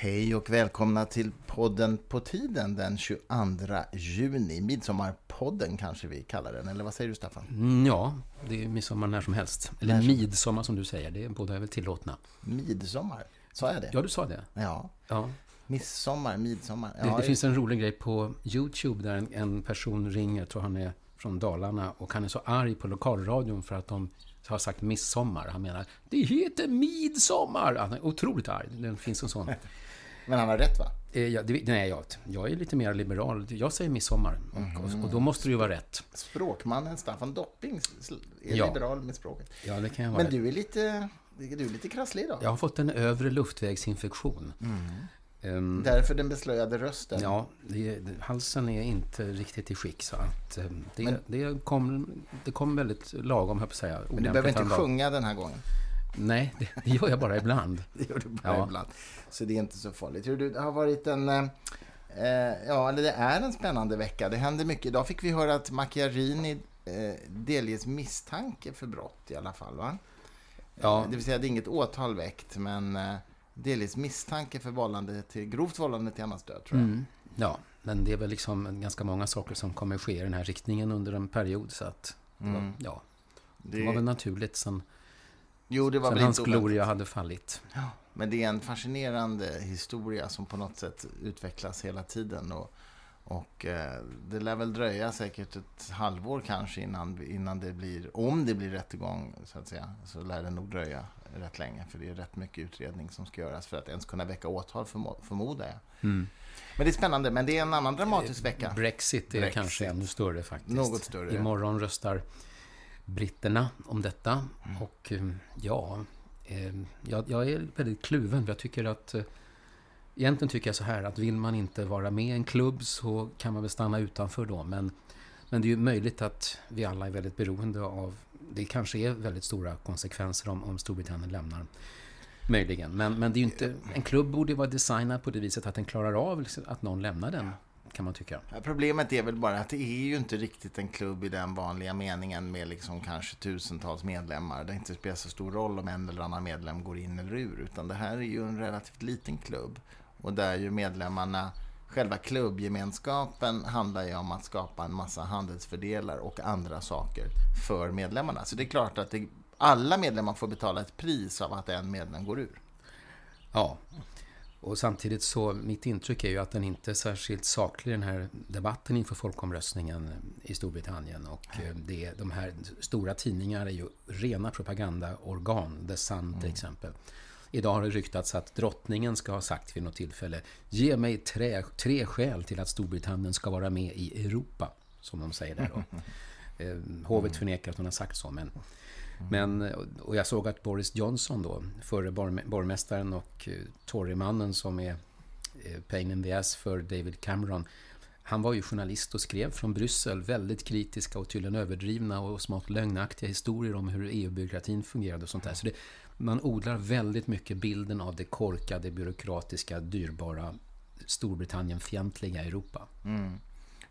Hej och välkomna till podden På tiden den 22 juni. Midsommarpodden kanske vi kallar den, eller vad säger du Staffan? Mm, ja, det är midsommar när som helst. Eller När som- midsommar som du säger, det är båda är väl tillåtna. Midsommar, sa jag det? Ja, du sa det. Ja, Ja. midsommar, midsommar. Det, Ja, det finns en rolig grej på YouTube där en, en person ringer, jag tror han är från Dalarna, och han är så arg på lokalradion för att de har sagt midsommar. Han menar, det heter midsommar! Han är otroligt arg. Det finns en sån. Men han har rätt va? Eh, ja, det, nej, jag, jag är lite mer liberal. Jag säger midsommar. Och, och, och då måste det ju vara rätt. Språkmannen Staffan Dopping är Ja. liberal med språket. Ja, det kan jag vara. Men du är lite, du är lite krasslig idag. Jag har fått en övre luftvägsinfektion. Ehm, Därför den beslöjade rösten. Ja, det, halsen är inte riktigt i skick så att eh, det, Men- det, kom, det kom väldigt lagom, höll jag på att säga. Men du behöver inte sjunga den här gången. Nej, det, gör jag bara ibland. Det gör du bara Ja. ibland. Så det är inte så farligt. Hur du, det har varit en... eh, Eh, ja, eller det är en spännande vecka. Det händer mycket. Idag fick vi höra att Macchiarini eh, delges misstanke för brott i alla fall, va? Ja. Det vill säga, det är inget åtal väckt, men eh, delges misstanke för vållande till, grovt vållande till annans död, tror jag. Mm, ja, men det är väl liksom ganska många saker som kommer ske i den här riktningen under en period. Så att, Mm. ja, Det, det var väl naturligt sen, jo, det var sen väl hans inte gloria hade fallit. Ja, men det är en fascinerande historia som på något sätt utvecklas hela tiden. Och, och eh, det lär väl dröja säkert ett halvår kanske innan, innan det blir, om det blir rättegång så att säga, så lär det nog dröja rätt länge. För det är rätt mycket utredning som ska göras för att ens kunna väcka åtal förmo- förmodar jag. Mm. Men det är spännande, men det är en annan dramatisk vecka. Brexit är Brexit. kanske ännu större faktiskt. Något större. Imorgon röstar britterna om detta. Mm. Och eh, ja, eh, jag, jag är väldigt kluven. Jag tycker att eh, Egentligen tycker jag så här att vill man inte vara med i en klubb så kan man väl stanna utanför då. Men, men det är ju möjligt att vi alla är väldigt beroende av... Det kanske är väldigt stora konsekvenser om, om Storbritannien lämnar. Möjligen. Men, men det är ju inte... En klubb borde ju vara designad på det viset att den klarar av liksom att någon lämnar den. Kan man tycka. Ja, Problemet är väl bara att det är ju inte riktigt en klubb i den vanliga meningen med liksom kanske tusentals medlemmar. Det inte spelar så stor roll om en eller annan medlem går in eller ur. Utan det här är ju en relativt liten klubb. Och där ju medlemmarna, själva klubbgemenskapen handlar ju om att skapa en massa handelsfördelar och andra saker för medlemmarna. Så det är klart att det, alla medlemmar får betala ett pris av att en medlem går ur. Ja, och samtidigt så, mitt intryck är ju att den inte är särskilt saklig den här debatten inför folkomröstningen i Storbritannien. Och eh, det, de här stora tidningar är ju rena propagandaorgan, The Sun till exempel. Idag har det ryktats att drottningen ska ha sagt vid något tillfälle Ge mig tre, tre skäl till att Storbritannien ska vara med i Europa, som de säger där då. Eh, Hovet förnekar att hon har sagt så, men men, och jag såg att Boris Johnson då, förre borg- borgmästaren och eh, Torymannen som är eh, pain in the ass för David Cameron. Han var ju journalist och skrev från Bryssel väldigt kritiska och tydligen överdrivna och smått lögnaktiga historier om hur EU-byråkratin fungerade och sånt där. Så det, man odlar väldigt mycket bilden av det korkade, byråkratiska, dyrbara Storbritannien-fientliga Europa.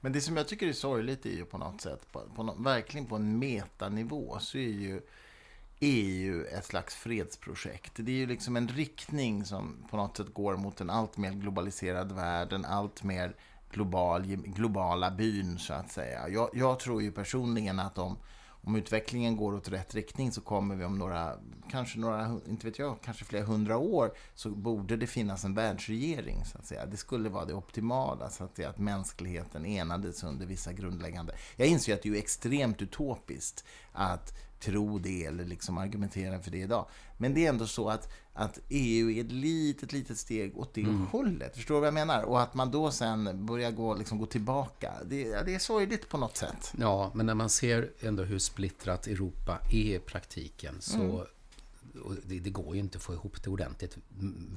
Men det som jag tycker är sorgligt är ju på något sätt, på, på verkligen på en metanivå, så är ju EU ett slags fredsprojekt. Det är ju liksom en riktning som på något sätt går mot en allt mer globaliserad värld, en allt mer global, globala byn så att säga. Jag, jag tror ju personligen att om, om utvecklingen går åt rätt riktning så kommer vi om några, kanske några, inte vet jag, kanske flera hundra år så borde det finnas en världsregering så att säga. Det skulle vara det optimala så att, säga, att mänskligheten enades under vissa grundläggande. Jag inser ju att det är ju extremt utopiskt att tro det eller liksom argumentera för det idag. Men det är ändå så att, att EU är ett litet, litet steg åt det hållet. Förstår du vad jag menar? Och att man då sen börjar gå, liksom, gå tillbaka. Det, det är sorgligt på något sätt. Ja, men när man ser ändå hur splittrat Europa är i praktiken så Mm. det, det går ju inte att få ihop det ordentligt,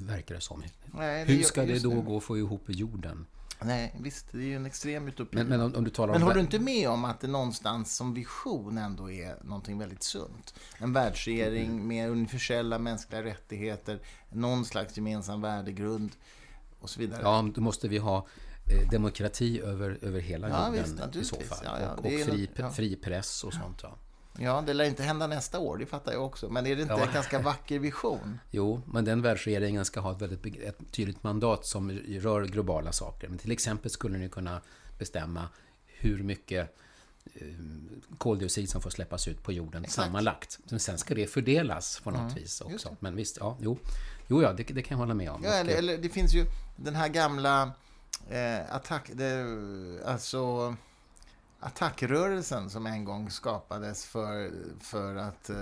verkar det som. Nej, det Hur ska det då nu. gå att få ihop jorden? Nej, visst, det är ju en extrem utopi. Men, men om, om du talar Men om... håller du inte med om att det någonstans som vision ändå är någonting väldigt sunt? En världsregering med universella mänskliga rättigheter, någon slags gemensam värdegrund och så vidare. Ja, då måste vi ha eh, demokrati över, över hela Ja, jorden visst, i så fall. Ja, ja, och och fri, något- ja. fri press och sånt. Ja. Ja, det lär inte hända nästa år, det fattar jag också. Men är det inte Ja. en ganska vacker vision? Jo, men den världsregeringen ska ha ett väldigt ett tydligt mandat som rör globala saker. Men till exempel skulle ni kunna bestämma hur mycket eh, koldioxid som får släppas ut på jorden Exakt. sammanlagt. Men sen ska det fördelas på något vis just också. Men visst, ja, jo, jo ja, det, det kan jag hålla med om. Ja, eller, eh, eller det finns ju den här gamla eh, attack... Det, alltså attackrörelsen som en gång skapades för, för att eh,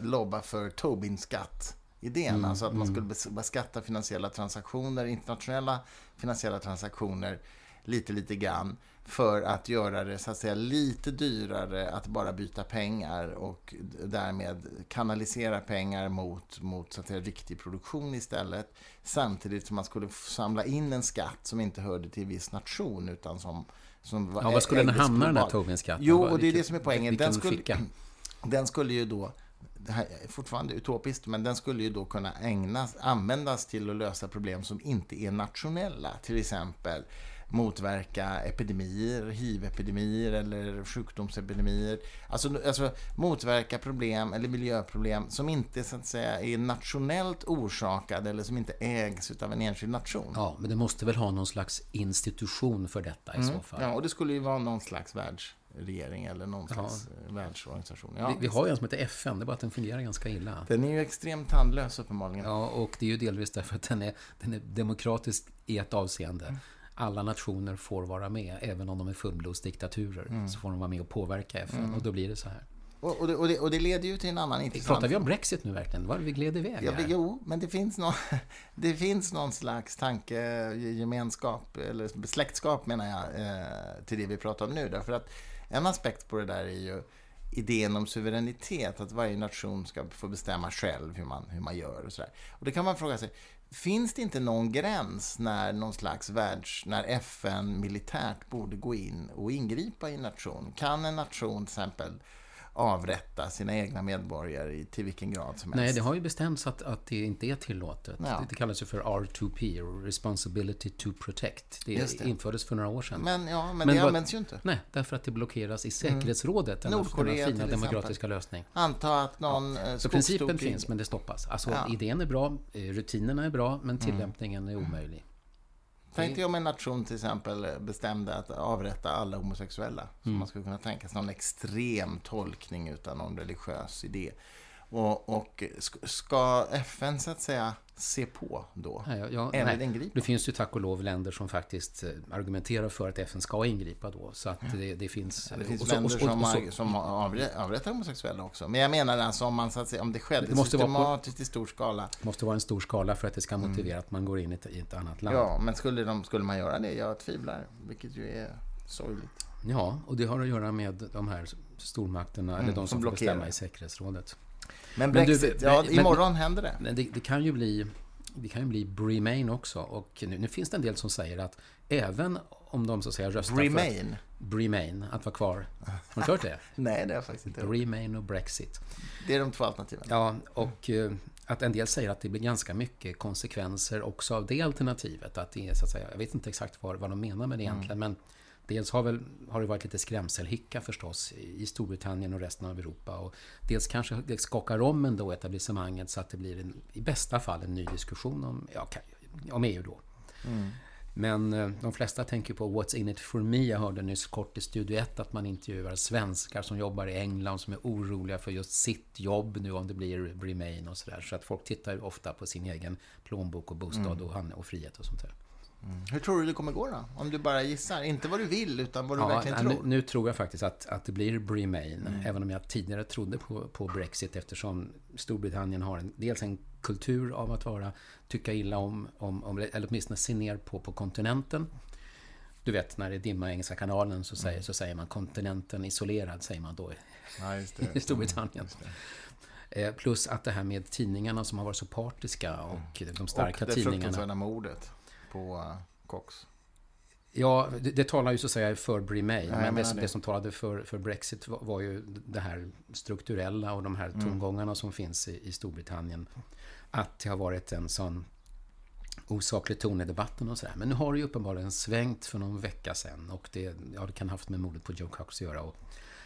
lobba för Tobin-skatt. Idén, Mm, alltså att man mm. skulle bes- beskatta finansiella transaktioner, internationella finansiella transaktioner lite, lite grann för att göra det så att säga lite dyrare att bara byta pengar och därmed kanalisera pengar mot, mot så att säga, riktig produktion istället. Samtidigt som man skulle samla in en skatt som inte hörde till en viss nation utan som, som ja, var skulle den hamna den här. Tobin-skatten? Jo, och det är det som är poängen. Den skulle, ficka? den skulle ju då, det här är fortfarande utopiskt, men den skulle ju då kunna ägnas, användas till att lösa problem som inte är nationella. Till exempel motverka epidemier, hiv-epidemier eller sjukdomsepidemier. Alltså, alltså motverka problem eller miljöproblem som inte så att säga är nationellt orsakade eller som inte ägs av en enskild nation. Ja, men det måste väl ha någon slags institution för detta i så fall. Mm. Ja, och det skulle ju vara någon slags världsregering eller någon slags eh, världsorganisation. Ja, vi, vi har ju en som heter FN, det är bara att den fungerar ganska illa. Den är ju extremt tandlös uppenbarligen. Ja, och det är ju delvis därför att den är, den är demokratisk i ett avseende. Mm. Alla nationer får vara med, även om de är fullblodsdiktaturer. Mm. Så får de vara med och påverka FN, och då blir det så här. Och, och, det, och, det, och det leder ju till en annan intressant... Pratar vi om Brexit nu verkligen? Var vi gled iväg Ja, här? jo, men det finns, någon, det finns någon slags tankegemenskap, eller släktskap menar jag, eh, till det vi pratar om nu. Därför att en aspekt på det där är ju idén om suveränitet, att varje nation ska få bestämma själv hur man, hur man gör och sådär. Och det kan man fråga sig, finns det inte någon gräns när någon slags världs, när FN militärt borde gå in och ingripa i en nation? Kan en nation till exempel avrätta sina egna medborgare i, till vilken grad som helst? Nej, det har ju bestämts att, att det inte är tillåtet. Ja. Det, kallas ju för R2P, Responsibility to Protect. Det, det. infördes för några år sedan. Men, ja, men, Men det används ju inte. Nej, därför att det blockeras i säkerhetsrådet, denna, Nordkorea denna fina demokratiska lösning. Anta att någon ja. Så principen finns, men det stoppas. Alltså, Ja. idén är bra, eh, rutinerna är bra, men tillämpningen är omöjlig. Tänk dig om en nation till exempel bestämde att avrätta alla homosexuella. Så Mm. man skulle kunna tänka sig någon extrem tolkning utan någon religiös idé. Och, och sk- ska FN så att säga se på då? Nej, ja, Eller nej. ingripa? Det finns ju tack och lov länder som faktiskt eh, argumenterar för att FN ska ingripa då. Så att det, det finns... Det finns och så- länder och så- som, och så- som avrättar, homosexuella också. Men jag menar alltså om, man, så att säga, om det skedde Det måste vara på- systematiskt i stor skala. Det måste vara en stor skala för att det ska motivera att man går in i ett, i ett annat land. Mm. Ja, men skulle, de, skulle man göra det? Jag tvivlar, vilket ju är sorgligt. Ja, och det har att göra med de här stormakterna, eller de som som får blockerar. bestämma i säkerhetsrådet. Men Men du, Brexit, men- ja, men- imorgon händer det. Men det, det kan ju bli det kan ju bli Remain också. Och nu, nu finns det en del som säger att även om de så att säga röstar Remain? för Remain, att vara kvar. Har du hört det? Nej, det har jag faktiskt inte hört. Remain och Brexit. Det är de två alternativen. Ja, och eh, att en del säger att det blir ganska mycket konsekvenser också av det alternativet. Att det är, så att säga, jag vet inte exakt vad, vad de menar med det egentligen, men dels har, väl, har det varit lite skrämselhicka förstås i Storbritannien och resten av Europa. Och dels kanske det skakar om ändå etablissemanget så att det blir en, i bästa fall en ny diskussion om, ja, om EU då. Men eh, de flesta tänker på What's in it for me. Jag hörde nyss kort i Studio 1 att man intervjuar svenskar som jobbar i England som är oroliga för just sitt jobb nu om det blir Remain och sådär. Så att folk tittar ofta på sin egen plånbok och bostad och, han- och frihet och sånt där. Hur tror du det kommer gå då? Om du bara gissar. Inte vad du vill, utan vad du Ja, verkligen nu, tror. Mm. nu tror jag faktiskt att, att det blir Remain. Även om jag tidigare trodde på, på Brexit eftersom Storbritannien har en, dels en kultur av att vara, tycka illa om, om, om eller åtminstone se ner på, på kontinenten. Du vet, när det är dimma i Engelska kanalen så säger, så säger man kontinenten isolerad, säger man då Ja, i Storbritannien. Eh, Plus att det här med tidningarna som har varit så partiska och de starka och det tidningarna. fruktansvärda mordet på uh, Cox. Ja, det, det talar ju så att säga för Remain. jag men det, det. som talade för, för Brexit var, var ju det här strukturella och de här Mm. tongångarna som finns i, i Storbritannien. Att det har varit en sån osaklig ton i debatten och sådär. Men nu har det ju uppenbarligen svängt för någon vecka sedan. Och det, ja, det kan ha haft med mordet på Joe Cox att göra. Och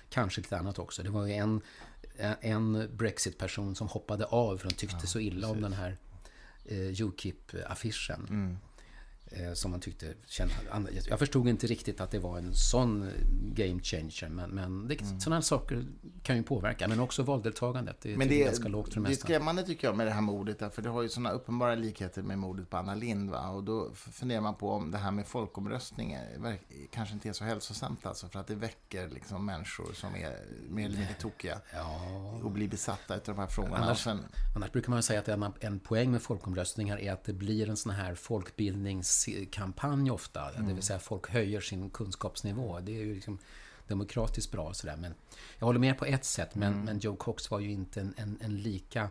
kanske lite annat också. Det var ju en, en Brexit-person som hoppade av för de tyckte ja, så illa precis. om den här eh, Ukip-affischen. Mm. Eh, som man tyckte kände, Jag förstod inte riktigt att det var en sån game changer. Men, men det, mm. sådana saker kan ju påverka. Men också valdeltagandet. Det men det är ganska lågt för det mesta. Det är skrämmande tycker jag med det här mordet. För det har ju sådana uppenbara likheter med mordet på Anna Lind. Va? Och då funderar man på om det här med folkomröstningar kanske inte är så hälsosamt. Alltså, för att det väcker liksom människor som är mer eller mindre tokiga. Ja. Och blir besatta av de här frågorna. Annars, sen, annars brukar man säga att en, en poäng med folkomröstningar är att det blir en sån här folkbildnings kampanj ofta. Mm. Det vill säga folk höjer sin kunskapsnivå. Det är ju liksom demokratiskt bra sådär. Men jag håller med på ett sätt. Men, mm. men Joe Cox var ju inte en, en, en, lika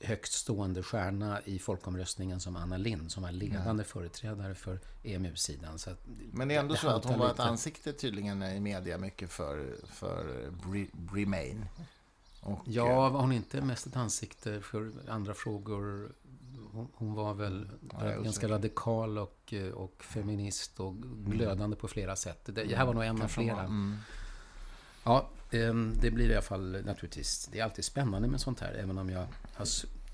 högt stående stjärna i folkomröstningen som Anna Lind som var ledande mm. företrädare för EMU-sidan. Så men det är ändå det så att hon var ett ansikte tydligen i media mycket för, för Remain. Och, ja, var hon inte mest ett ansikte för andra frågor hon, hon var väl ja, ganska radikal och, eh, och feminist och mm. glödande på flera sätt. Det, det här var nog en av flera. Mm. Ja, ehm, det blir i alla fall naturligtvis... Det är alltid spännande med sånt här, även om jag har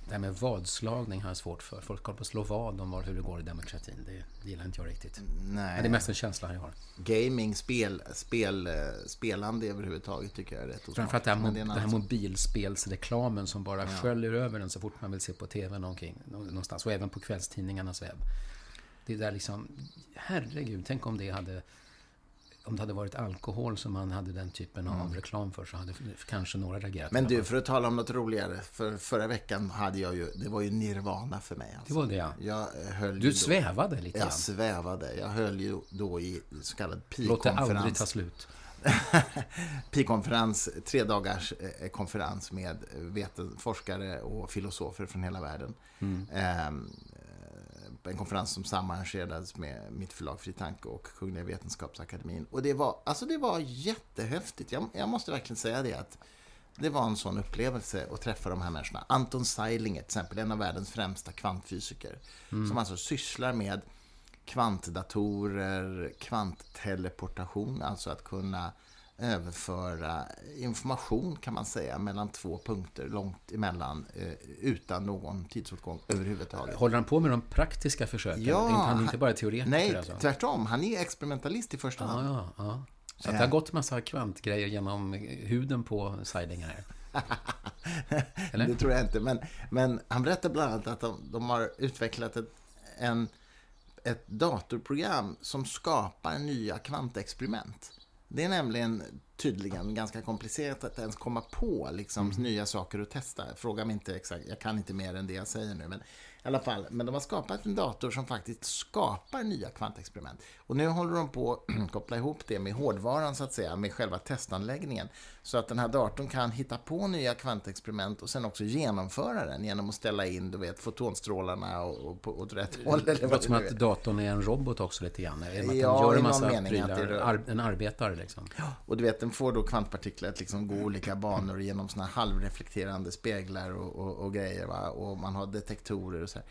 det här med vadslagning har jag svårt för. Folk håller på att slå vad om hur det går i demokratin. Det, det gillar inte jag riktigt. Nej. Men det är mest en känsla jag har. Gaming, spel, spel, eh, spelande överhuvudtaget tycker jag är rätt Framförallt det här, den här mobilspelsreklamen som bara ja. sköljer över en så fort man vill se på TV någonting, någonstans. Och även på kvällstidningarnas webb. Det är där liksom, herregud, tänk om det hade om det hade varit alkohol som man hade den typen av mm. reklam för så hade kanske några reagerat. Men du, för att tala om något roligare. För förra veckan hade jag ju, det var ju nirvana för mig. Alltså. Det var det ja. Jag eh, höll du svävade lite grann. Jag svävade. Jag höll ju då i så kallad pi-konferens. Låt det aldrig ta slut. pi-konferens, tre dagars eh, konferens med veten, forskare och filosofer från hela världen. Mm. En konferens som samarrangerades med mitt förlag Fri Tanke och Kungliga Vetenskapsakademin. Och det var, alltså det var jättehäftigt. Jag, jag måste verkligen säga det att det var en sån upplevelse att träffa de här människorna. Anton Seiling, till exempel, en av världens främsta kvantfysiker. Mm. Som alltså sysslar med kvantdatorer, kvantteleportation, alltså att kunna överföra information kan man säga mellan två punkter långt emellan eh, utan någon tidsåtgång överhuvudtaget. Håller han på med de praktiska försöken? Ja, han är inte bara teoretiker? Nej, alltså. tvärtom. Han är experimentalist i första hand. Ja, ja. Så det har gått massa kvantgrejer genom huden på Seidinger Eller? Det tror jag inte. Men, men han berättar bland annat att de, de har utvecklat ett, en, ett datorprogram som skapar nya kvantexperiment. Det är nämligen tydligen ganska komplicerat att ens komma på liksom, mm. nya saker att testa. Fråga mig inte exakt, jag kan inte mer än det jag säger nu. Men alla fall, men de har skapat en dator som faktiskt skapar nya kvantexperiment. Och nu håller de på att koppla ihop det med hårdvaran så att säga, med själva testanläggningen. Så att den här datorn kan hitta på nya kvantexperiment och sen också genomföra den genom att ställa in du vet, fotonstrålarna och, och på åt rätt håll. Det låter som att datorn är en robot också lite grann. Att den ja, gör en massa det är... en arbetare liksom. Ja, och du vet, den får då kvantpartiklar att liksom gå olika banor genom såna halvreflekterande speglar och, och, och grejer. Va? Och man har detektorer och så här.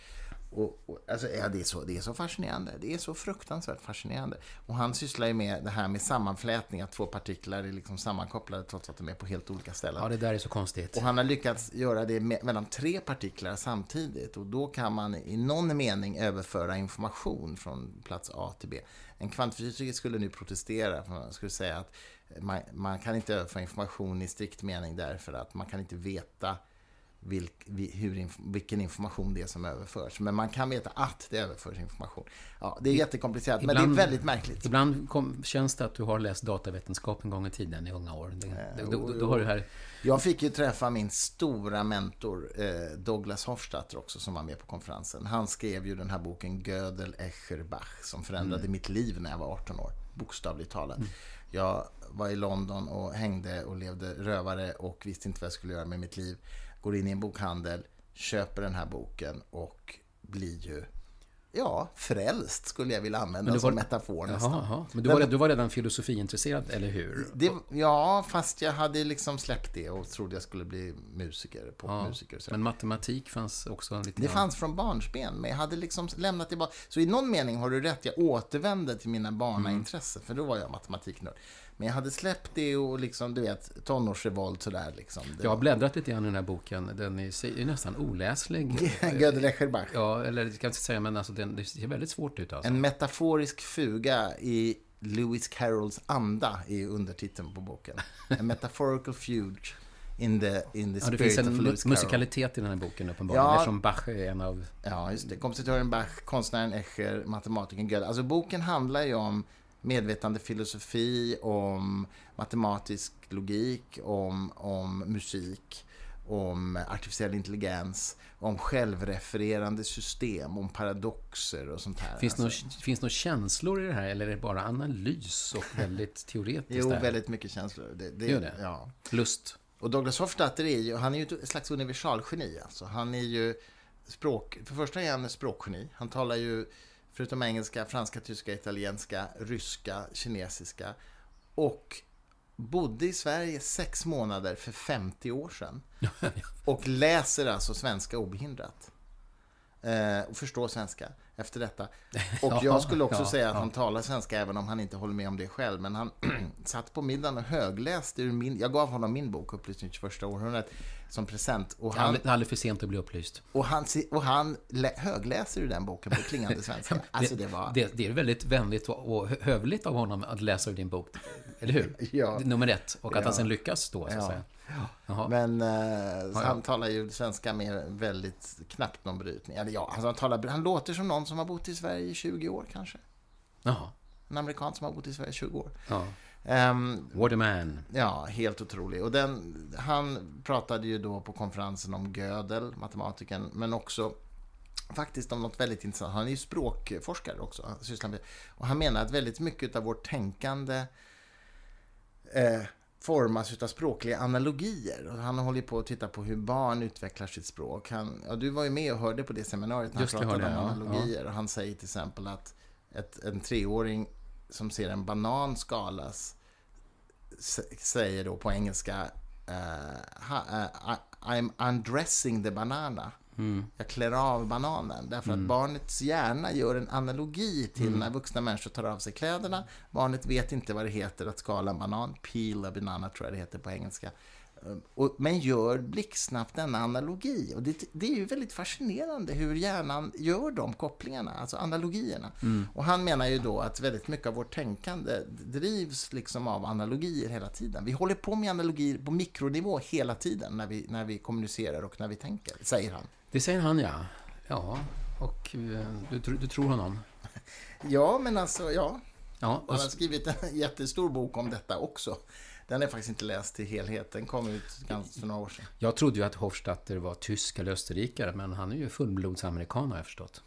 Och, och, alltså, ja, det, är så, det är så fascinerande. Det är så fruktansvärt fascinerande. Och han sysslar ju med det här med sammanflätning, att två partiklar är liksom sammankopplade trots att de är på helt olika ställen. Ja, det där är så konstigt. Och han har lyckats göra det med, mellan tre partiklar samtidigt. Och då kan man i någon mening överföra information från plats A till B. En kvantfysiker skulle nu protestera, för man skulle säga att man, man kan inte överföra information i strikt mening därför att man kan inte veta vilk, hur, vilken information det är som överförs. Men man kan veta att det överförs information. Ja, det är jättekomplicerat, ibland, men det är väldigt märkligt. Ibland kom, känns det att du har läst datavetenskap en gång i tiden, i unga år. Det, äh, då, då, då, har du här... Jag fick ju träffa min stora mentor, eh, Douglas Hofstadter också, som var med på konferensen. Han skrev ju den här boken Gödel Escherbach, som förändrade mm. mitt liv när jag var 18 år, bokstavligt talat. Mm. Jag var i London och hängde och levde rövare och visste inte vad jag skulle göra med mitt liv går in i en bokhandel, köper den här boken och blir ju Ja, frälst skulle jag vilja använda var, som metafor nästan. Jaha, jaha. Men du var, du var redan filosofiintresserad, eller hur? Det, ja, fast jag hade liksom släppt det och trodde jag skulle bli musiker, popmusiker. Ja, men matematik fanns också lite Det fanns från barnsben, men jag hade liksom lämnat det bara. Så i någon mening har du rätt, jag återvände till mina barnaintressen, mm. för då var jag matematiknörd. Men jag hade släppt det och liksom, du vet, tonårsrevolt sådär liksom. Det Jag har var- bläddrat lite grann i den här boken. Den är, är nästan oläslig. Gödel Escherbach. Ja, eller det kan jag inte säga, men alltså den, det ser väldigt svårt ut alltså. En metaforisk fuga i Lewis Carrolls anda är undertiteln på boken. A metaphorical fugue in the, in the Ja, det spirit finns en mu- musikalitet i den här boken uppenbarligen. Ja. Eftersom Bach är en av... Ja, just det. Kompositören Bach, konstnären Escher, matematikern Gödel. Alltså boken handlar ju om medvetande filosofi, om matematisk logik, om, om musik, om artificiell intelligens, om självrefererande system, om paradoxer och sånt här. Finns det Alltså, några finns några känslor i det här eller är det bara analys och väldigt teoretiskt? Jo, där? väldigt mycket känslor. Det, det, Gör det? Ja. Lust? Och Douglas Hofstadter är ju, han är ju ett slags universalgeni. Alltså. Han är ju språk, för första är han språkgeni. Han talar ju, förutom engelska, franska, tyska, italienska, ryska, kinesiska. Och bodde i Sverige sex månader för 50 år sedan. Och läser alltså svenska obehindrat. Eh, och förstår svenska efter detta. Och jag skulle också säga att han talar svenska även om han inte håller med om det själv. Men han satt på middagen och högläste ur min... Jag gav honom min bok, Upplysning 21 århundradet, som present. Och han, Aldrig, aldrig för sent att bli upplyst. och han, och han lä- högläser ur den boken på klingande svenska. Alltså det var... det, det är väldigt vänligt och, och hövligt av honom att läsa ur din bok. Eller hur? Ja. Nummer ett. Och att Ja. han sen lyckas då, så att Ja. säga. Jaha. Men eh, ja. han talar ju svenska med väldigt knappt någon brytning. Eller ja, alltså han, talar, han låter som någon som har bott i Sverige i 20 år kanske. Jaha. En amerikan som har bott i Sverige i 20 år. Ja. Ehm, What a man. ja, helt otrolig. Och den, han pratade ju då på konferensen om Gödel, matematikern, men också faktiskt om något väldigt intressant. Han är ju språkforskare också. Han med, och han menar att väldigt mycket av vårt tänkande eh, formas av språkliga analogier. Och han håller på att titta på hur barn utvecklar sitt språk. Han, ja, du var ju med och hörde på det seminariet när Just det, han pratade hörde om ja, analogier. Och han säger till exempel att ett, en treåring som ser en banan skalas säger då på engelska I- I'm undressing the banana. Mm. Jag klär av bananen. Därför att barnets hjärna gör en analogi till Mm. när vuxna människor tar av sig kläderna. Barnet vet inte vad det heter att skala en banan. Peel a banana tror jag det heter på engelska. Eh, Och, men gör blixtsnabbt denna analogi. Och det, det är ju väldigt fascinerande hur hjärnan gör de kopplingarna, alltså analogierna. Och han menar ju då att väldigt mycket av vårt tänkande drivs liksom av analogier hela tiden. Vi håller på med analogier på mikronivå hela tiden när vi, när vi kommunicerar och när vi tänker, säger han. Det säger han, ja. Ja, och eh, du, du tror honom? Ja, men alltså, ja. Ja, och, Han har skrivit en jättestor bok om detta också. Den är faktiskt inte läst till helhet. Den kom ut för några år sedan. jag trodde ju att Hofstadter var tysk eller österrikare, men han är ju fullblodsamerikan har jag förstått.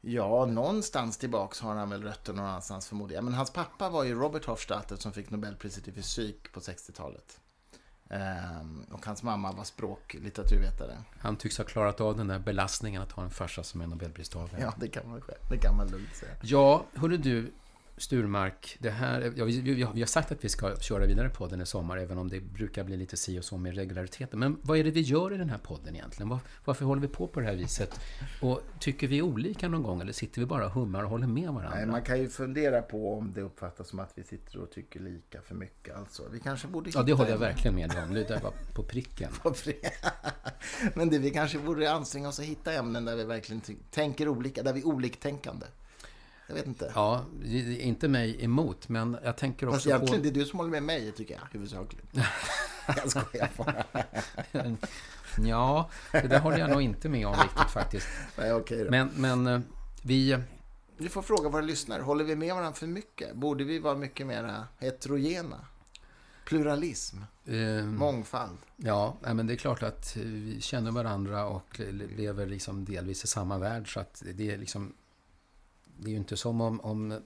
Ja, någonstans tillbaks har han väl rötter någon annanstans förmodligen. Men hans pappa var ju Robert Hofstadter som fick Nobelpriset i fysik på 60-talet. Ehm, och hans mamma var språklitteraturvetare. Han tycks ha klarat av den där belastningen att ha en farsa som är Nobelpristagare. Ja, det kan man, själv- det kan man lugnt säga. Ja, hörru du, Sturmark. Det här, ja, vi, vi, vi har sagt att vi ska köra vidare podden i sommar, även om det brukar bli lite si och så med regulariteten. Men vad är det vi gör i den här podden egentligen? Var, varför håller vi på på det här viset? Och tycker vi olika någon gång, eller sitter vi bara och hummar och håller med varandra? Nej, man kan ju fundera på om det uppfattas som att vi sitter och tycker lika för mycket. Alltså, vi kanske borde Ja, det håller jag en- verkligen med om. Det där var på pricken. Men det vi kanske borde anstränga oss att hitta ämnen där vi verkligen tänker olika, där vi är oliktänkande. Jag vet inte. Ja, inte mig emot, men jag tänker Fast också egentligen, på... det är du som håller med mig, tycker jag, huvudsakligen. jag skojar bara. Ja, det där håller jag nog inte med om riktigt faktiskt. Nej, okej då. Men, men eh, vi... Vi får fråga våra lyssnare, håller vi med varandra för mycket? Borde vi vara mycket mer heterogena? Pluralism, Eh, mångfald. Ja, men det är klart att eh, vi känner varandra och le- lever liksom delvis i samma värld. Så att det är liksom... Det är ju inte som om, om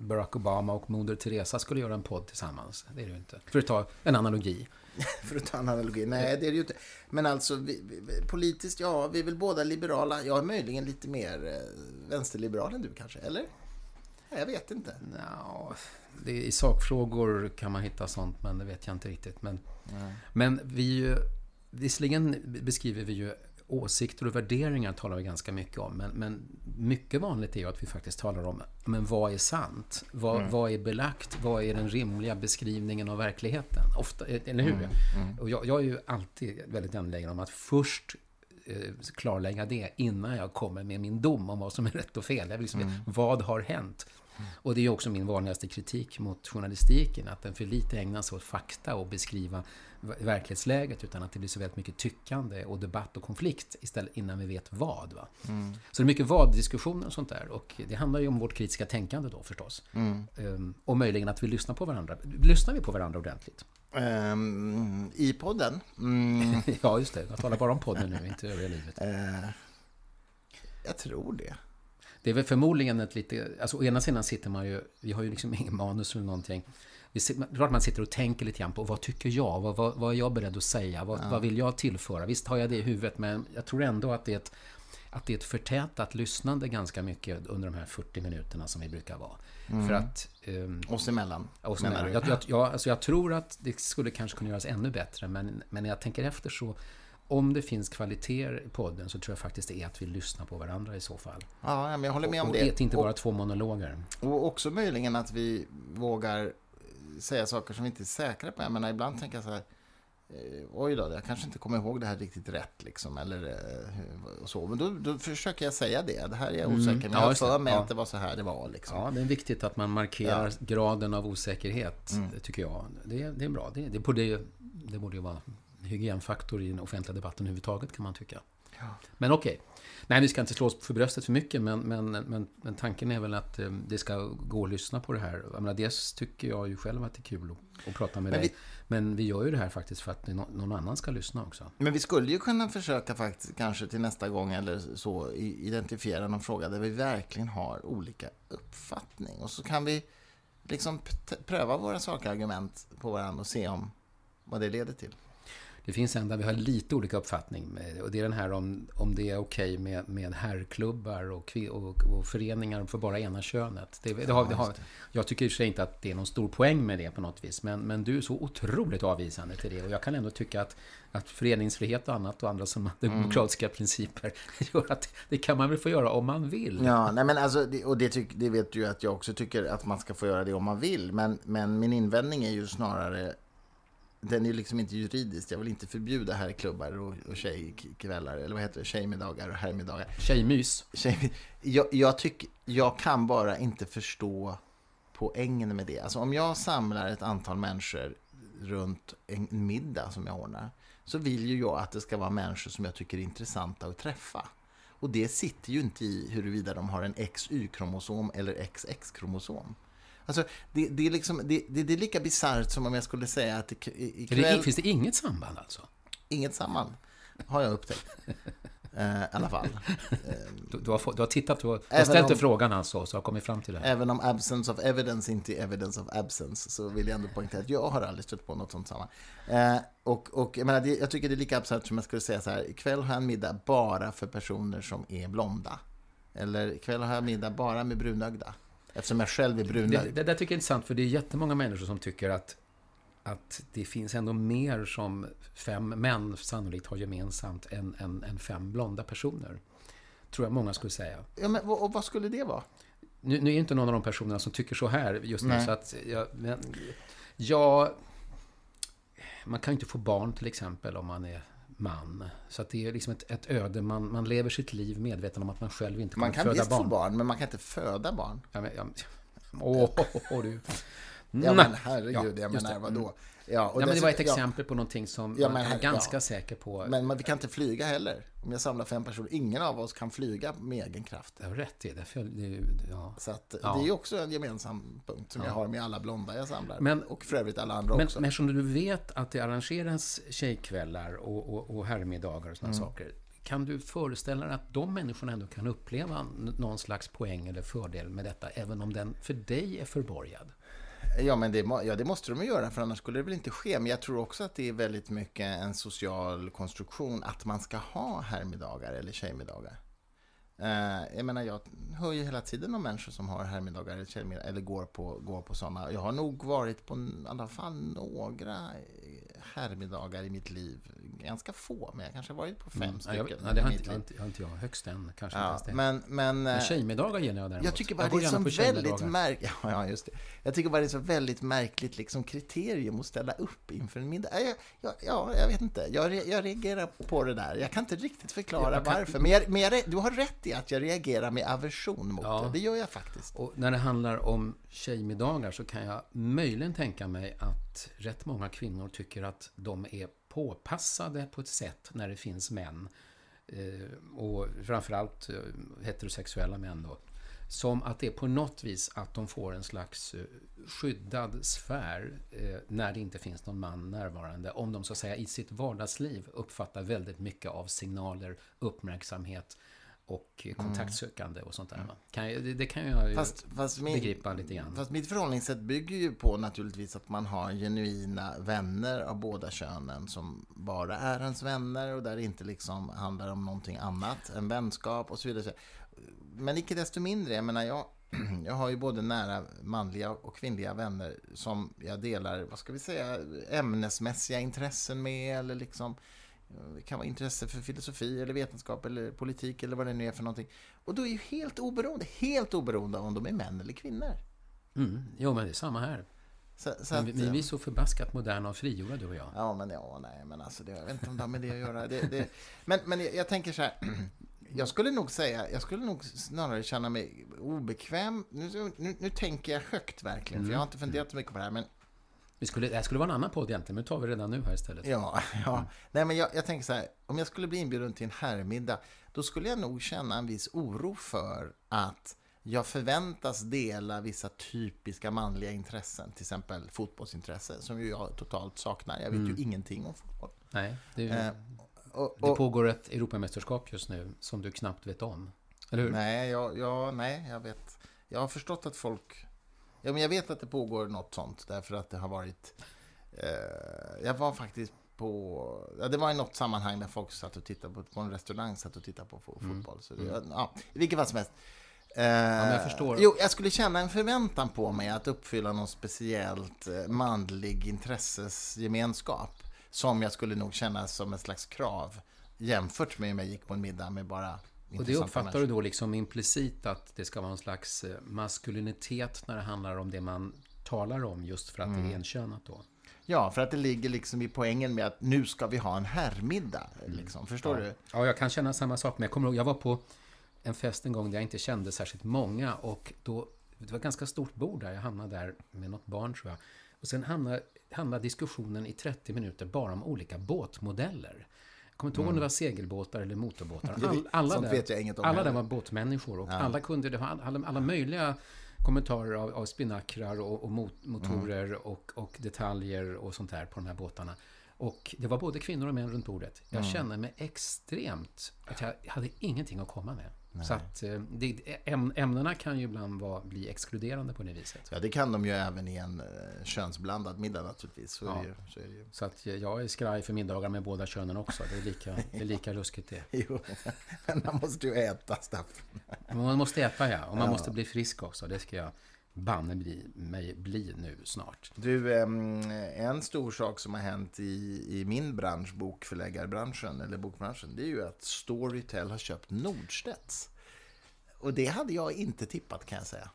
Barack Obama och Moder Teresa skulle göra en podd tillsammans. Det är det ju inte. För att ta en analogi. För att ta en analogi. Nej, det är det ju inte. Men alltså, vi, vi, politiskt, ja, vi är väl båda liberala. Jag är möjligen lite mer eh, vänsterliberal än du kanske, eller? Nej, Jag vet inte. Ja, det, I sakfrågor kan man hitta sånt, men det vet jag inte riktigt. Men, men vi ju... Visserligen beskriver vi ju åsikter och värderingar talar vi ganska mycket om. Men, men mycket vanligt är ju att vi faktiskt talar om men vad är sant? Vad, mm. vad är belagt? Vad är den rimliga beskrivningen av verkligheten? Ofta, eller hur? Mm. Mm. Och jag, jag, är ju alltid väldigt angelägen om att först eh, klarlägga det innan jag kommer med min dom om vad som är rätt och fel. Jag liksom, mm. Vad har hänt? Och det är också min vanligaste kritik mot journalistiken, att den för lite ägnar sig åt fakta och beskriva verklighetsläget, utan att det blir så väldigt mycket tyckande och debatt och konflikt istället innan vi vet vad. Va? Mm. Så det är mycket vad-diskussioner och sånt där. Och det handlar ju om vårt kritiska tänkande då förstås. Mm. Um, och möjligen att vi lyssnar på varandra. Lyssnar vi på varandra ordentligt? Um, I podden? Mm. ja, just det. Jag talar bara om podden nu, inte övriga livet. Uh, jag tror det. Det är väl förmodligen ett lite... Alltså å ena sidan sitter man ju... Vi har ju liksom ingen manus eller någonting. Det är klart man sitter och tänker lite grann på vad tycker jag? Vad, vad, vad är jag beredd att säga? Vad, ja. vad, vill jag tillföra? Visst har jag det i huvudet, men jag tror ändå att det är ett, att det är ett förtätat lyssnande ganska mycket under de här 40 minuterna som vi brukar vara. Mm. För att... Um, oss emellan. Oss emellan. Jag, jag, jag, alltså jag tror att det skulle kanske kunna göras ännu bättre, men, men när jag tänker efter så om det finns kvaliteter i podden så tror jag faktiskt det är att vi lyssnar på varandra i så fall. Ja, men jag håller med om och, det. Och inte bara två monologer. Och också möjligen att vi vågar säga saker som vi inte är säkra på. Jag menar, ibland tänker jag så här, eh, oj då, jag kanske inte kommer ihåg det här riktigt rätt liksom, eller eh, så. Men då, då försöker jag säga det. Det här är jag mm. osäker, mm. men jag har för mig ja. att det var så här det var. Liksom. Ja, det är viktigt att man markerar ja. graden av osäkerhet, mm. tycker jag. Det, det är bra. Det, det, borde, det borde ju vara hygienfaktor i den offentliga debatten överhuvudtaget kan man tycka. Ja. Men okej. Okay. Nej, vi ska inte slå oss för bröstet för mycket, men, men, men, men tanken är väl att eh, det ska gå att lyssna på det här. Jag menar, dels tycker jag ju själv att det är kul att, att prata med men dig. Vi, men vi gör ju det här faktiskt för att någon annan ska lyssna också. Men vi skulle ju kunna försöka faktiskt, kanske till nästa gång eller så, identifiera någon fråga där vi verkligen har olika uppfattning. Och så kan vi liksom pröva våra sakargument på varandra och se om vad det leder till. Det finns en där vi har lite olika uppfattning. Och det är den här om, om det är okej okay med, med herrklubbar och, och, och, föreningar för bara ena könet. Det, det har, det har, jag tycker i och för sig inte att det är någon stor poäng med det på något vis. Men, men du är så otroligt avvisande till det. Och jag kan ändå tycka att, att föreningsfrihet och annat och andra som mm. demokratiska mm. principer gör att det kan man väl få göra om man vill. Ja, nej men alltså, och det, tyck, det vet du ju att jag också tycker att man ska få göra det om man vill. Men, men min invändning är ju snarare den är liksom inte juridisk. Jag vill inte förbjuda herrklubbar och, och tjejkvällar, eller vad heter det, tjejmiddagar och herrmiddagar. Tjejmys. Tjej, jag, jag, tycker, jag kan bara inte förstå poängen med det. Alltså om jag samlar ett antal människor runt en middag som jag ordnar, så vill ju jag att det ska vara människor som jag tycker är intressanta att träffa. Och det sitter ju inte i huruvida de har en XY-kromosom eller XX-kromosom. Alltså, det, det, är liksom, det, det, det är lika bisarrt som om jag skulle säga att ikväll... Det, finns det inget samband alltså? Inget samband, har jag upptäckt. Uh, I alla fall. Du, du, har, du har tittat, har, du har ställt om, frågan alltså, så har kommit fram till det. Även om absence of evidence inte är evidence of absence, så vill jag ändå poängtera att jag har aldrig stött på något sånt samma. Uh, och, och jag, menar, det, jag tycker det är lika absurt som jag skulle säga så här, ikväll har jag en middag bara för personer som är blonda. Eller ikväll har jag middag bara med brunögda. Eftersom jag själv är brunögd. Det, det där tycker jag är intressant, för det är jättemånga människor som tycker att, att det finns ändå mer som fem män sannolikt har gemensamt än, än, än fem blonda personer. Tror jag många skulle säga. Ja, men, och vad skulle det vara? Nu, nu är inte någon av de personerna som tycker så här just nu, så att jag, men, jag, man kan ju inte få barn till exempel om man är man. Så att det är liksom ett, ett öde. Man, man lever sitt liv medveten om att man själv inte kommer föda barn. Man kan visst få barn, men man kan inte föda barn. Ja, men, ja, åh, åh, åh, du. Ja, men herregud, ja, jag menar, vadå? Ja, och ja, men det var ett exempel ja, på någonting som ja, jag är ganska ja. säker på. Men, men, vi kan inte flyga heller. Om jag samlar fem personer, ingen av oss kan flyga med egen kraft. Det har rätt i det. det ja. Så att, det är också en gemensam punkt som jag har med alla blonda jag samlar. Men, och för övrigt alla andra men, också. Men eftersom du vet att det arrangeras tjejkvällar och, och, och herrmiddagar och sådana mm. saker. Kan du föreställa dig att de människorna ändå kan uppleva någon slags poäng eller fördel med detta, även om den för dig är förborgad? Ja, men det, ja, det måste de göra, för annars skulle det väl inte ske. Men jag tror också att det är väldigt mycket en social konstruktion att man ska ha herrmiddagar eller tjejmiddagar. Eh, jag menar, jag hör ju hela tiden om människor som har herrmiddagar eller tjejmiddagar eller går på, går på sådana. Jag har nog varit på i alla fall några herrmiddagar i mitt liv. Ganska få, men jag kanske har varit på fem Mm. Ja, stycken. jag, nej, det har inte, inte, har inte jag. Högst en, kanske inte Ja, det. men, men, Men eh, tjejmiddagar gillar jag däremot. jag tycker bara Jag det är så väldigt märkligt. Ja, ja, just det. Jag tycker bara det är så väldigt märkligt liksom, kriterium att ställa upp inför en middag. Jag, jag, ja, jag vet inte. Jag, jag reagerar på det där. Jag kan inte riktigt förklara kan- varför. Men, jag, men jag, du har rätt i att jag reagerar med aversion mot Ja. det. Det gör jag faktiskt. Och när det handlar om tjejmiddagar så kan jag möjligen tänka mig att rätt många kvinnor tycker att de är påpassade på ett sätt när det finns män. Eh, och framförallt eh, heterosexuella män då. Som att det är på något vis att de får en slags eh, skyddad sfär när det inte finns någon man närvarande. Om de så att säga i sitt vardagsliv uppfattar väldigt mycket av signaler, uppmärksamhet och eh, kontaktsökande och sånt där. va. Kan det, det kan jag ju Fast, fast, min, begripa lite grann. fast mitt förhållningssätt bygger ju på naturligtvis att man har genuina vänner av båda könen som bara är ens vänner och där det inte liksom handlar om någonting annat än vänskap och så vidare. Men icke desto mindre, jag menar jag, jag har ju både nära manliga och kvinnliga vänner som jag delar, vad ska vi säga, ämnesmässiga intressen med eller liksom det kan vara intresse för filosofi eller vetenskap eller politik eller vad det nu är för någonting. Och då är ju helt oberoende, helt oberoende av om de är män eller kvinnor. Mm, jo, men det är samma här. Så, så Men att, vi, vi eh, vi är så förbaskat moderna och frigjorda, du och jag. Ja, men ja, nej, men alltså det, jag vet inte om det har med det att göra. Det, det, men, men jag, jag tänker så här. Jag skulle nog säga, jag skulle nog snarare känna mig obekväm. Nu, nu, nu tänker jag högt verkligen, för jag har inte funderat så mycket på det här. Men Vi skulle, det här skulle vara en annan podd egentligen, men nu tar vi redan nu här istället. ja, ja. Nej, men jag, jag tänker så här. Om jag skulle bli inbjuden till en herrmiddag, då skulle jag nog känna en viss oro för att jag förväntas dela vissa typiska manliga intressen, till exempel fotbollsintresse, som ju jag totalt saknar. Jag vet ju ingenting om fotboll. Nej, det, Eh, och, det och, pågår ett Europamästerskap just nu som du knappt vet om. Eller hur? Nej, jag, jag, nej, jag vet. Jag har förstått att folk... Ja, men jag vet att det pågår något sånt därför att det har varit... Eh, jag var faktiskt på... Ja, det var i något sammanhang där folk satt och tittade på, på en restaurang satt och tittade på fo- fotboll. Så det, ja, i vilket fall som helst. Eh, men jag förstår. Jo, jag skulle känna en förväntan på mig att uppfylla någon speciellt eh, manlig intressesgemenskap. Som jag skulle nog känna som ett slags krav jämfört med om jag gick på en middag med bara Och det uppfattar människor. du då liksom implicit att det ska vara en slags eh, maskulinitet när det handlar om det man talar om just för att Mm. det är enkönat då? Ja, för att det ligger liksom i poängen med att nu ska vi ha en herrmiddag. Liksom. Förstår Mm. ja. du? Ja, jag kan känna samma sak. Men jag kommer ihåg, jag var på en fest en gång där jag inte kände särskilt många och då, det var ett ganska stort bord där, jag hamnade där med något barn tror jag. Och sen hamnade, hamnade diskussionen i 30 minuter bara om olika båtmodeller. Kommer inte ihåg om det var segelbåtar eller motorbåtar. Mm. All, alla där, vet jag inget om Alla där var båtmänniskor och alla kunde, det var alla, alla möjliga kommentarer av, av spinnackrar och, och mot, motorer Mm. och, och detaljer och sånt där på de här båtarna. Och det var både kvinnor och män runt bordet. Jag Mm. kände mig extremt... Att jag hade ingenting att komma med. Så att eh, det, äm, ämnena kan ju ibland vara, bli exkluderande på det viset. Ja, det kan de ju även i en eh, könsblandad middag naturligtvis. Så, Ja. ju, så ju. Så att eh, jag är skraj för middagar med båda könen också. Det är lika, det är lika ruskigt det. Jo, men man måste ju äta, Staffan. Man måste äta ja, och man måste bli frisk också. Det ska jag banne bli, mig bli nu snart. Du, en stor sak som har hänt i, i min bransch, bokförläggarbranschen, eller bokbranschen, det är ju att Storytel har köpt Nordstedts. Och det hade jag inte tippat kan jag säga.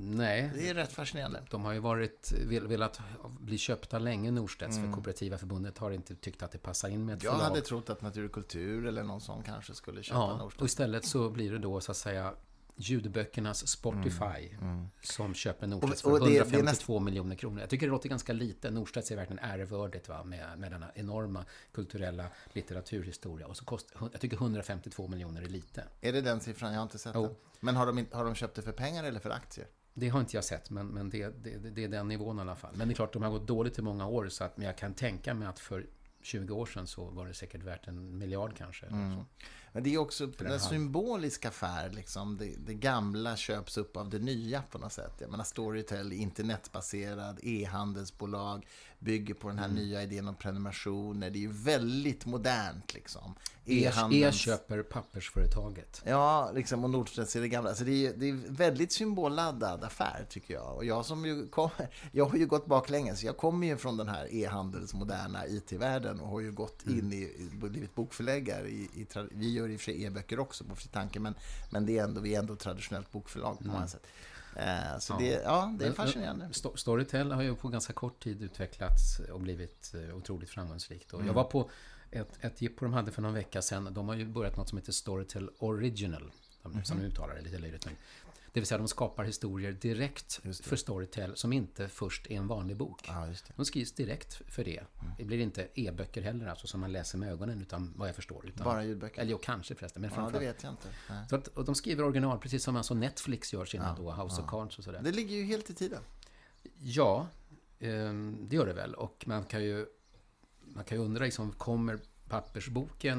Nej, Det är rätt fascinerande. De har ju varit, vel- velat bli köpta länge, Norstedts, för Kooperativa förbundet har inte tyckt att det passar in med ett Mm. Jag förlag. hade trott att Natur och kultur eller någon sån kanske skulle köpa Ja, och Nordstedts. istället så blir det då så att säga ljudböckernas Spotify som köper Norstedts Mm, för och det- det är 152 miljoner kronor. Jag tycker det låter ganska lite. Norstedts är verkligen ärevördigt va? Med, med denna enorma kulturella litteraturhistoria. Och så kostar, jag tycker 152 miljoner är lite. Är det den siffran? Jag har inte sett Jo. den. Men har de, har de köpt det för pengar eller för aktier? Det har inte jag sett, men, men det, det, det- är den nivån i alla fall. Men det är klart, de har gått dåligt i många år, så att, men jag kan tänka mig att för 20 år sedan så var det säkert värt en miljard kanske. Mm. Men det är också den en halv. symbolisk affär. Liksom. Det, det gamla köps upp av det nya på något sätt. Jag menar Storytel, internetbaserad, e-handelsbolag, bygger på den här nya idén om prenumerationer. Det är ju väldigt modernt liksom. E E-handelns- köper pappersföretaget. Ja, liksom, och Nordstedts är det gamla. Så det är, det är väldigt symbolladdad affär, tycker jag. Och jag som ju kom, jag har ju gått baklänges. Jag kommer ju från den här e-handels moderna IT-världen och har ju gått in i, i blivit bokförläggare. I, i, vi gör i och för sig e-böcker också på Fri Tanke, men, men det är ändå, vi är ändå traditionellt bokförlag på många sätt. Eh, så Ja. det, ja, det är fascinerande. Sto- Storytel har ju på ganska kort tid utvecklats och blivit eh, otroligt framgångsrikt. Mm. Och jag var på ett, ett jippo de hade för någon vecka sedan. De har ju börjat något som heter Storytel Original. Som de uttalar det lite löjligt. men- Det vill säga de skapar historier direkt för Storytel som inte först är en vanlig bok. Ja. De skrivs direkt för det. Mm. Det blir inte e-böcker heller, alltså som man läser med ögonen, utan vad jag förstår. Utan, Bara ljudböcker? Eller jo, kanske förresten. Men Ja, det vet jag inte. Nej. Så att, och de skriver original, precis som alltså Netflix gör sina Ja, då, House ja. of Cards och sådär. Det ligger ju helt i tiden. Ja, ehm, det gör det väl. Och man kan ju, man kan ju undra, liksom, kommer pappersboken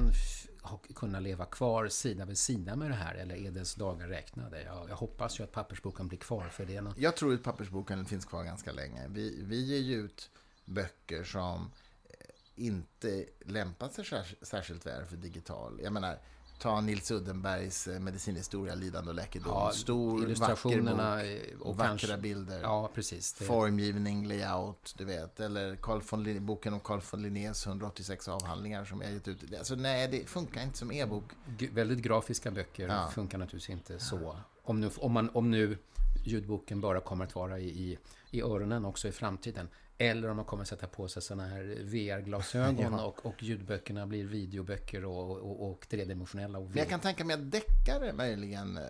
kunna leva kvar sida vid sida med det här? Eller är dess dagar räknade? Jag, jag hoppas ju att pappersboken blir kvar, för det något... Jag tror att pappersboken finns kvar ganska länge. Vi, vi ger ju ut böcker som eh, inte lämpar sig särskilt väl för digital. Jag menar, ta Nils Uddenbergs eh, medicinhistoria, lidande och läkedom. Ja, Stor, vacker illustrationerna bok, eh, och vackra kanske... bilder. Ja, precis. Det, Formgivning, layout, du vet. Eller Carl von Lin- boken om Carl von Linnés 186 avhandlingar som jag gett ut. Alltså, nej, det funkar inte som e-bok. g- väldigt grafiska böcker Ja. funkar naturligtvis inte så. Om nu, om, man, om nu ljudboken bara kommer att vara i, i, i öronen också i framtiden. Eller om man kommer sätta på sig sådana här VR-glasögon Ja. och, och ljudböckerna blir videoböcker och, och, och tredimensionella. Och Men jag kan tänka mig att deckare möjligen eh,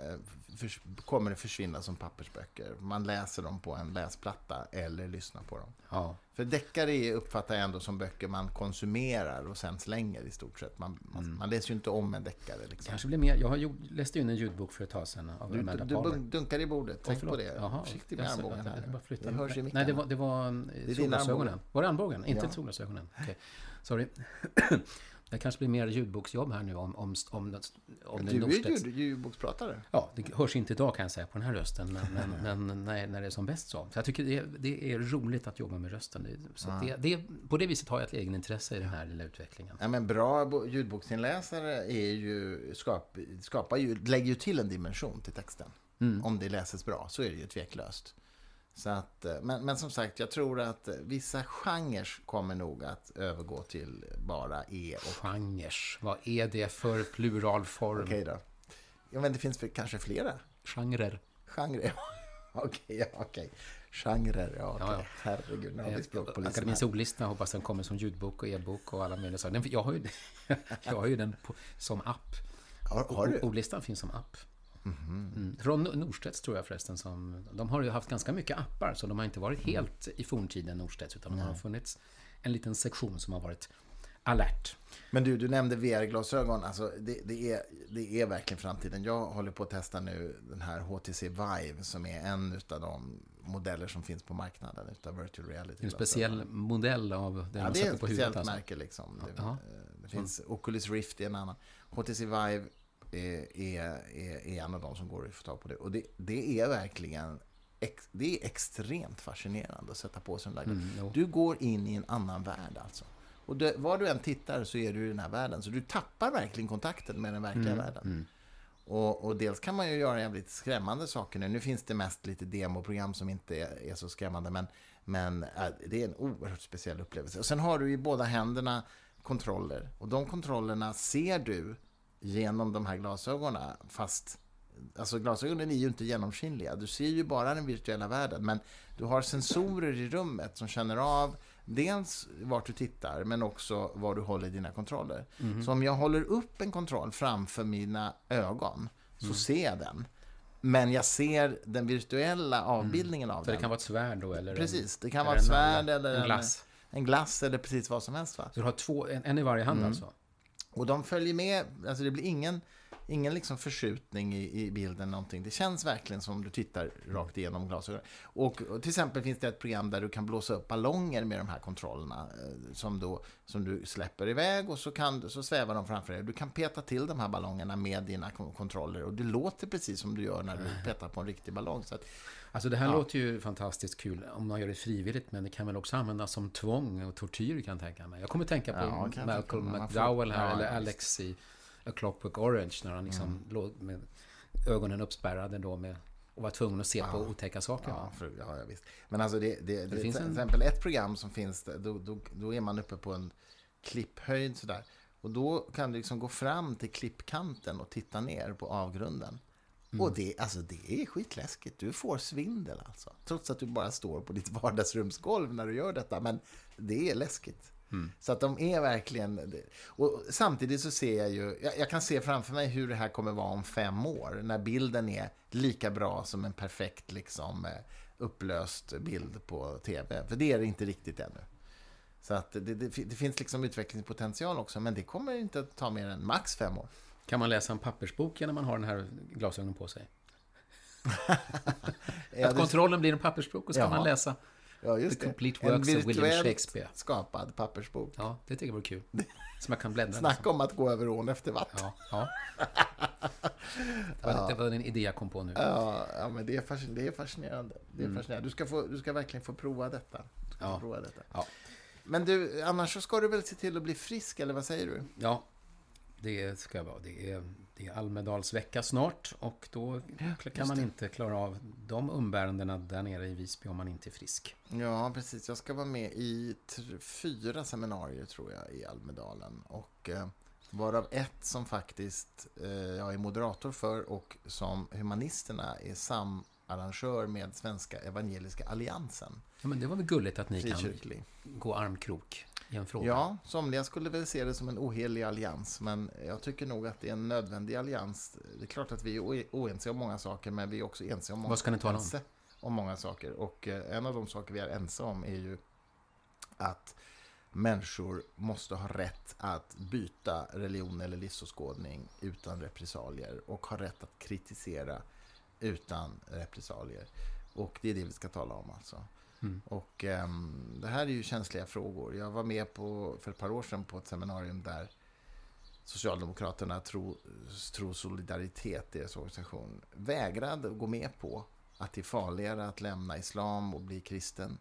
kommer att försvinna som pappersböcker. Man läser dem på en läsplatta eller lyssnar på dem. ja. För deckare uppfattar jag ändå som böcker man konsumerar och sen slänger i stort sett. Man, man, man läser ju inte om en deckare. Liksom. Kanske blir mer. Jag har gjort, läste ju in en ljudbok för ett tag sedan av Du, Amanda du bun- dunkar i bordet, tänk förlåt. på det. Jaha, Försiktig med armbågen här. jag bara flytta Det hörs i Nej, det var, det var dina solglasögonen. Var det armbågen? Inte Ja. solglasögonen? Okej. Sorry. Det kanske blir mer ljudboksjobb här nu om, om, om, om du är ju ljudbokspratare. Ja, det hörs inte idag kan jag säga på den här rösten, men, men, men när, när det är som bäst så. Så jag tycker det är, det är roligt att jobba med rösten. Så att det, det, på det viset har jag ett egenintresse i den här lilla utvecklingen. Ja, men bra bo- ljudboksinläsare är ju, skap, skapar ju, lägger ju till en dimension till texten. Mm. Om det läses bra, så är det ju tveklöst. Så att, eh, men, men som sagt, jag tror att vissa genrer kommer nog att övergå till bara E och Genres, vad är det för pluralform? Okej då. Ja, men det finns kanske flera Genrer. genrer. okej, okej. Genrer, ja, okej. Ja. Herregud, nu har vi språkpolisen Akademins ordlista hoppas den kommer som ljudbok och e-bok och alla möjliga saker. Jag har ju, jag har ju den på, som app. Har, har du? Ordlistan finns som app. Mhm. Mm. Ron Norstedts tror jag förresten som... De har ju haft ganska mycket appar, så de har inte varit Mm. helt i forntiden Norstedts, utan de har funnits en liten sektion som har varit alert. Men du, du nämnde VR-glasögon. Alltså, det, det, är, det är verkligen framtiden. Jag håller på att testa nu den här HTC Vive som är en av de modeller som finns på marknaden utav virtual reality. En speciell modell av den Ja, man det är sätter ett på huvudet. speciellt Alltså. märke. Liksom. Det, Ja. det finns Oculus Rift är en annan. HTC Vive är, är, är, en av de som går att få tag på det. Och det, det är verkligen ex, det är extremt fascinerande att sätta på sig den där. Mm. Du går in i en annan värld alltså. Och det, var du än tittar så är du i den här världen. Så du tappar verkligen kontakten med den verkliga världen. mm. Och, och dels kan man ju göra jävligt skrämmande saker nu. Nu finns det mest lite demoprogram som inte är, är så skrämmande. Men, men äh, det är en oerhört speciell upplevelse. Och sen har du i båda händerna kontroller. Och de kontrollerna ser du genom de här glasögonen. Fast alltså glasögonen är ju inte genomskinliga. Du ser ju bara den virtuella världen. Men du har sensorer i rummet som känner av dels vart du tittar, men också var du håller dina kontroller. Så om jag håller upp en kontroll framför mina ögon så ser jag den. Men jag ser den virtuella avbildningen av Så det den. kan vara ett svärd då? Eller Precis, det kan vara ett en svärd nagel, eller en glass. en glass eller precis vad som helst. Va? Så du har två, en, en i varje hand Mm. alltså? Och de följer med, alltså det blir ingen, ingen liksom förskjutning i, i bilden någonting. Det känns verkligen som du tittar rakt igenom glasögonen. Och, och till exempel finns det ett program där du kan blåsa upp ballonger med de här kontrollerna eh, som, då, som du släpper iväg och så, kan, så svävar de framför dig. Du kan peta till de här ballongerna med dina kontroller och det låter precis som du gör när du petar på en riktig ballong. Så att, Alltså det här ja. låter ju fantastiskt kul om man gör det frivilligt, men det kan väl också användas som tvång och tortyr kan jag tänka mig. Jag kommer tänka på ja, Malcolm McDowell här, ja, eller Alex i A Clockwork Orange, när han liksom mm. låg med ögonen uppspärrade då med och var tvungen att se på otäcka saker. Ja, för, ja, visst. Men alltså det, det, det, det finns till en... exempel ett program som finns, då, då, då är man uppe på en klipphöjd sådär. Och då kan du liksom gå fram till klippkanten och titta ner på avgrunden. Mm. Och det, alltså, det är skitläskigt. Du får svindel alltså. Trots att du bara står på ditt vardagsrumsgolv när du gör detta. Men det är läskigt. Mm. Så att de är verkligen... Och samtidigt så ser jag ju... Jag, jag, kan se framför mig hur det här kommer vara om fem år. När bilden är lika bra som en perfekt liksom, eh, upplöst bild på tv. För det är det inte riktigt ännu. Så att det, det, det finns liksom utvecklingspotential också. Men det kommer inte att ta mer än max fem år. Kan man läsa en pappersbok när man har den här glasögonen på sig? att kontrollen blir en pappersbok och så kan man läsa ja, just The Complete Works of William Shakespeare. skapad pappersbok. Ja, det tycker jag vore kul. Som jag kan bläddra Snacka om att gå över ån efter vatten. Ja, ja. det, var, det var en idé jag kom på nu. Ja, ja men det är, fascinerande. Det är fascinerande. Det mm. fascinerande. Du, ska få, du ska verkligen få prova detta. Ja. prova detta. Ja. Men du, annars så ska du väl se till att bli frisk, eller vad säger du? Ja, det ska vara. Det är, det är Almedalsvecka snart och då kan man inte klara av de umbärandena där nere i Visby om man inte är frisk. Ja, precis. Jag ska vara med i fyra seminarier tror jag i Almedalen. Och eh, varav ett som faktiskt eh, jag är moderator för och som Humanisterna är samarrangör med Svenska Evangeliska Alliansen. Ja, men det var väl gulligt att ni kan gå armkrok i en fråga. Ja, somliga skulle väl se det som en ohelig allians, men jag tycker nog att det är en nödvändig allians. Det är klart att vi är oense om många saker, men vi är också ense om många, Vad ska ni tala om? om många saker. Och eh, en av de saker vi är ense om är ju att människor måste ha rätt att byta religion eller livsåskådning utan repressalier och ha rätt att kritisera utan repressalier. Och det är det vi ska tala om alltså. Mm. Och um, det här är ju känsliga frågor. Jag var med på, för ett par år sedan på ett seminarium där Socialdemokraterna, Tro, tro Solidaritet, deras organisation, vägrade att gå med på att det är farligare att lämna islam och bli kristen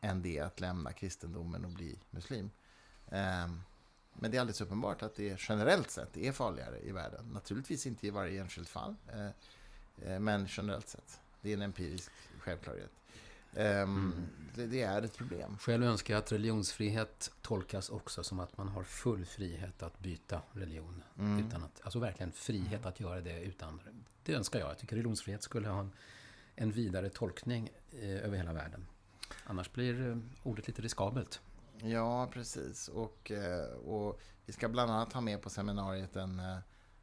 än det att lämna kristendomen och bli muslim. Um, men det är alldeles uppenbart att det generellt sett är farligare i världen. Naturligtvis inte i varje enskilt fall, eh, eh men generellt sett. Det är en empirisk självklarhet. Um, mm. det, det, är ett problem. Själv önskar jag att religionsfrihet tolkas också som att man har full frihet att byta religion. Mm. Utan att, alltså verkligen frihet att göra det utan... Det önskar jag. Jag tycker religionsfrihet skulle ha en, en vidare tolkning eh, över hela världen. Annars blir eh, ordet lite riskabelt. Ja, precis. Och, eh, och vi ska bland annat ha med på seminariet en, eh,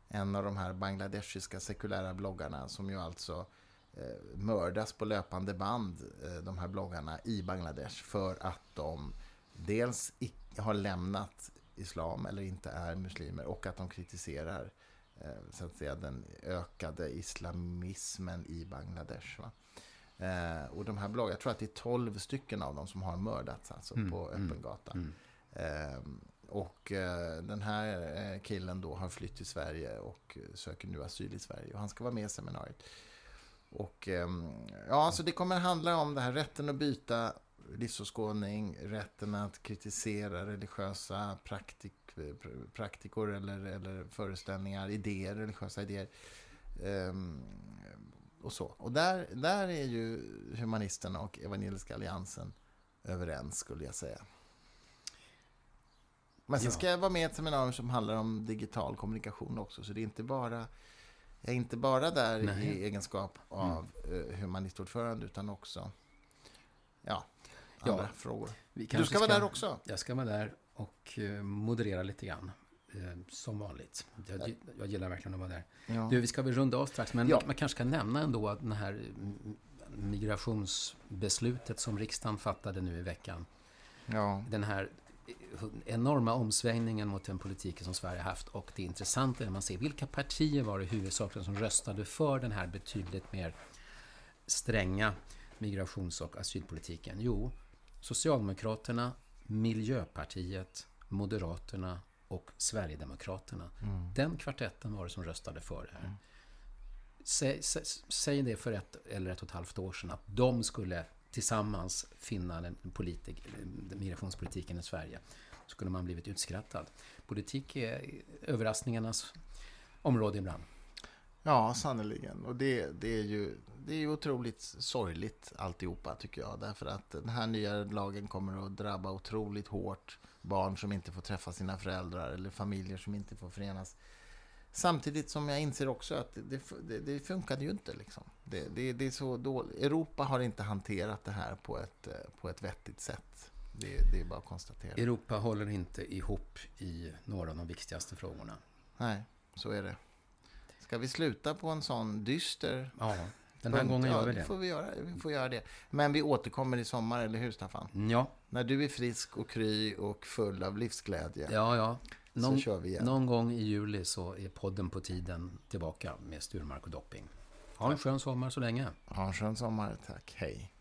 en av de här bangladeshiska sekulära bloggarna som ju alltså mördas på löpande band, eh, de här bloggarna, i Bangladesh för att de dels har lämnat islam eller inte är muslimer och att de kritiserar eh, så att säga, den ökade islamismen i Bangladesh. Va? Eh, och de här bloggarna, jag tror att det är 12 stycken av dem som har mördats alltså, mm, på öppen mm, gata. Mm. Eh, och eh, den här eh, killen då har flytt till Sverige och söker nu asyl i Sverige. Och han ska vara med i seminariet. Och ehm, ja, så det kommer handla om det här rätten att byta livsåskådning, rätten att kritisera religiösa praktik, praktikor eller, eller föreställningar, idéer, religiösa idéer. Um, och så. Och där, där är ju Humanisterna och Evangeliska Alliansen överens, skulle jag säga. Men sen ja. ska jag vara med i ett seminarium som handlar om digital kommunikation också, så det är inte bara jag är inte bara där Nej. i egenskap av mm. humanistordförande utan också ja, andra ja, frågor. Du ska, ska vara där också. Jag ska vara där och eh, moderera lite grann. Eh, som vanligt. Jag, jag gillar verkligen att vara där. Ja. Du, vi ska väl runda av strax, men ja. man kanske kan nämna ändå att det här migrationsbeslutet som riksdagen fattade nu i veckan. Ja. Den här enorma omsvängningen mot den politiken som Sverige haft och det intressanta är att man ser vilka partier var det huvudsakligen som röstade för den här betydligt mer stränga migrations och asylpolitiken? Jo, Socialdemokraterna, Miljöpartiet, Moderaterna och Sverigedemokraterna. Mm. Den kvartetten var det som röstade för det här. Mm. Säg, säg, säg, det för ett eller ett och ett halvt år sedan att de skulle tillsammans finna den politik, migrationspolitiken i Sverige. Så skulle man blivit utskrattad. Politik är överraskningarnas område ibland. Ja, sannerligen. Och det, det, är ju det är otroligt sorgligt alltihopa tycker jag. Därför att den här nya lagen kommer att drabba otroligt hårt barn som inte får träffa sina föräldrar eller familjer som inte får förenas. Samtidigt som jag inser också att det, det, det funkade ju inte. Liksom. Det, det, det, är så dåligt. Europa har inte hanterat det här på ett, på ett vettigt sätt. Det, det är bara att konstatera. Europa håller inte ihop i några av de viktigaste frågorna. Nej, så är det. Ska vi sluta på en sån dyster... Ja, den här gången gör vi det. Får vi, göra, vi får göra det. Men vi återkommer i sommar, eller hur Staffan? Ja. När du är frisk och kry och full av livsglädje. Ja, ja. Någon, så kör vi igen. Någon gång i juli så är podden på tiden tillbaka med Sturmark och Dopping. Ha en skön sommar så länge. Ha en skön sommar, tack. Hej.